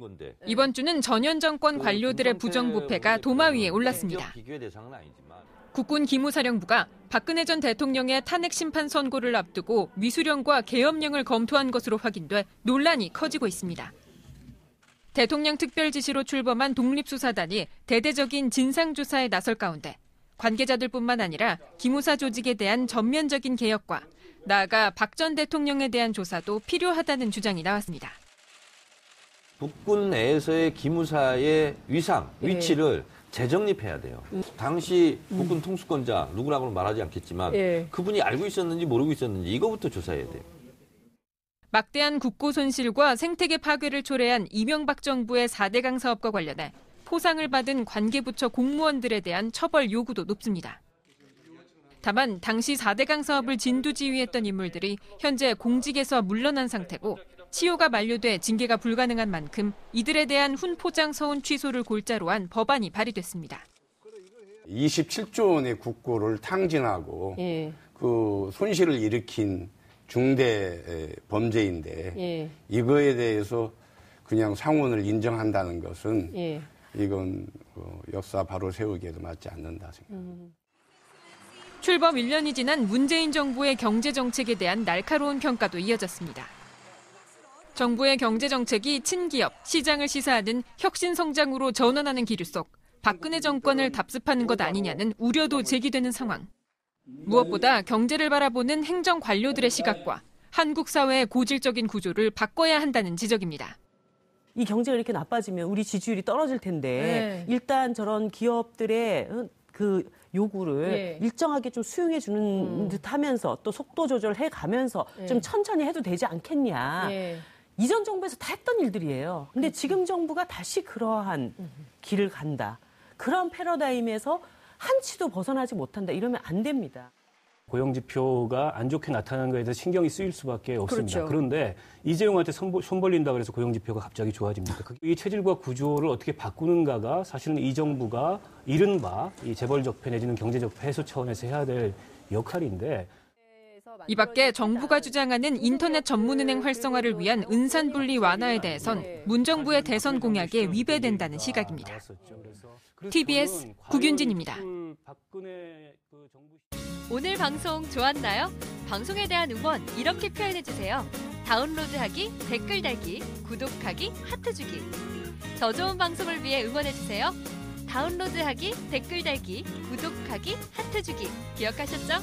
건데. 이번 주는 전현 정권 관료들의 부정부패가 도마 위에 올랐습니다. 국군 기무사령부가 박근혜 전 대통령의 탄핵 심판 선고를 앞두고 위수령과 계엄령을 검토한 것으로 확인돼 논란이 커지고 있습니다. 대통령 특별 지시로 출범한 독립수사단이 대대적인 진상조사에 나설 가운데 관계자들뿐만 아니라 기무사 조직에 대한 전면적인 개혁과 나아가 박 전 대통령에 대한 조사도 필요하다는 주장이 나왔습니다. 국군 내에서의 기무사의 위상, 예. 위치를 재정립해야 돼요. 당시 국군 통수권자 누구라고는 말하지 않겠지만 예. 그분이 알고 있었는지 모르고 있었는지 이거부터 조사해야 돼요. 막대한 국고 손실과 생태계 파괴를 초래한 이명박 정부의 4대강 사업과 관련해 포상을 받은 관계부처 공무원들에 대한 처벌 요구도 높습니다. 다만 당시 4대강 사업을 진두지휘했던 인물들이 현재 공직에서 물러난 상태고 치요가 만료돼 징계가 불가능한 만큼 이들에 대한 훈포장 서운 취소를 골자로 한 법안이 발의됐습니다. 27조 원의 국고를 탕진하고 예. 그 손실을 일으킨 중대 범죄인데 예. 이거에 대해서 그냥 상원을 인정한다는 것은 예. 이건 어, 역사 바로 세우기에도 맞지 않는다 생각합니다. 출범 1년이 지난 문재인 정부의 경제 정책에 대한 날카로운 평가도 이어졌습니다. 정부의 경제 정책이 친기업, 시장을 시사하는 혁신 성장으로 전환하는 기류 속 박근혜 정권을 답습하는 것 아니냐는 우려도 제기되는 상황. 무엇보다 경제를 바라보는 행정 관료들의 시각과 한국 사회의 고질적인 구조를 바꿔야 한다는 지적입니다. 이 경제가 이렇게 나빠지면 우리 지지율이 떨어질 텐데 네. 일단 저런 기업들의 어, 그 요구를 네. 일정하게 좀 수용해 주는 음. 듯 하면서 또 속도 조절해 가면서 네. 좀 천천히 해도 되지 않겠냐. 예. 이전 정부에서 다 했던 일들이에요. 근데 지금 정부가 다시 그러한 길을 간다. 그런 패러다임에서 한치도 벗어나지 못한다. 이러면 안 됩니다. 고용 지표가 안 좋게 나타나는 거에 대해서 신경이 쓰일 수밖에 없습니다. 그렇죠. 그런데 이재용한테 손, 손 벌린다 그래서 고용 지표가 갑자기 좋아집니까? 그게 이 체질과 구조를 어떻게 바꾸는가가 사실은 이 정부가 이른바 이 재벌 적 폐 내지는 경제적 해소 차원에서 해야 될 역할인데 이 밖에 정부가 주장하는 인터넷 전문은행 활성화를 위한 은산 분리 완화에 대해선 문정부의 대선 공약에 위배된다는 시각입니다. TBS 정부 오늘 방송 좋았나요? 방송에 대한 응원 이렇게 표현해 주세요. 다운로드하기, 댓글 달기, 구독하기, 하트 주기. 더 좋은 방송을 위해 응원해 주세요. 다운로드하기, 댓글 달기, 구독하기, 하트 주기. 기억하셨죠?